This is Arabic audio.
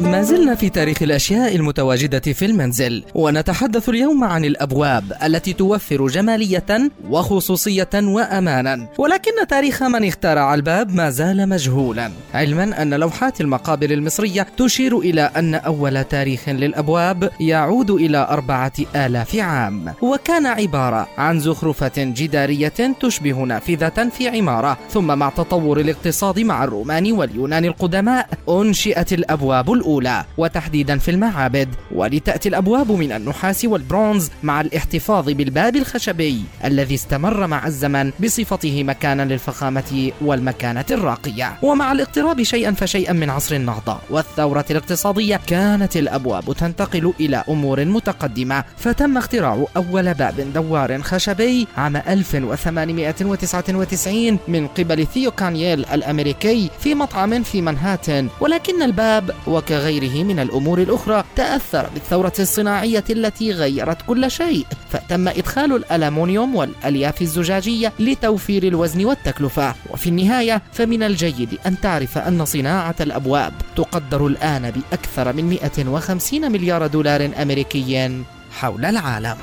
ما زلنا في تاريخ الأشياء المتواجدة في المنزل ونتحدث اليوم عن الأبواب التي توفر جمالية وخصوصية وأمانا. ولكن تاريخ من اخترع الباب ما زال مجهولا. علما أن لوحات المقابر المصرية تشير إلى أن أول تاريخ للأبواب يعود إلى أربعة آلاف عام. وكان عبارة عن زخرفة جدارية تشبه نافذة في عمارة ثم مع تطور الاقتصاد مع الرومان واليونان القدماء أنشئت الأبواب الأولى. الأولى. وتحديدا في المعابد. ولتأتي الأبواب من النحاس والبرونز مع الاحتفاظ بالباب الخشبي الذي استمر مع الزمن بصفته مكانا للفخامة والمكانة الراقية. ومع الاقتراب شيئا فشيئا من عصر النهضة والثورة الاقتصادية كانت الأبواب تنتقل إلى أمور متقدمة. فتم اختراع أول باب دوار خشبي عام 1899 من قبل ثيو كانييل الأمريكي في مطعم في منهاتن. ولكن الباب وكغيره وغيره من الأمور الأخرى تأثر بالثورة الصناعية التي غيرت كل شيء فتم إدخال الألمنيوم والألياف الزجاجية لتوفير الوزن والتكلفة. وفي النهاية فمن الجيد أن تعرف أن صناعة الأبواب تقدر الآن بأكثر من 150 مليار دولار أمريكي حول العالم.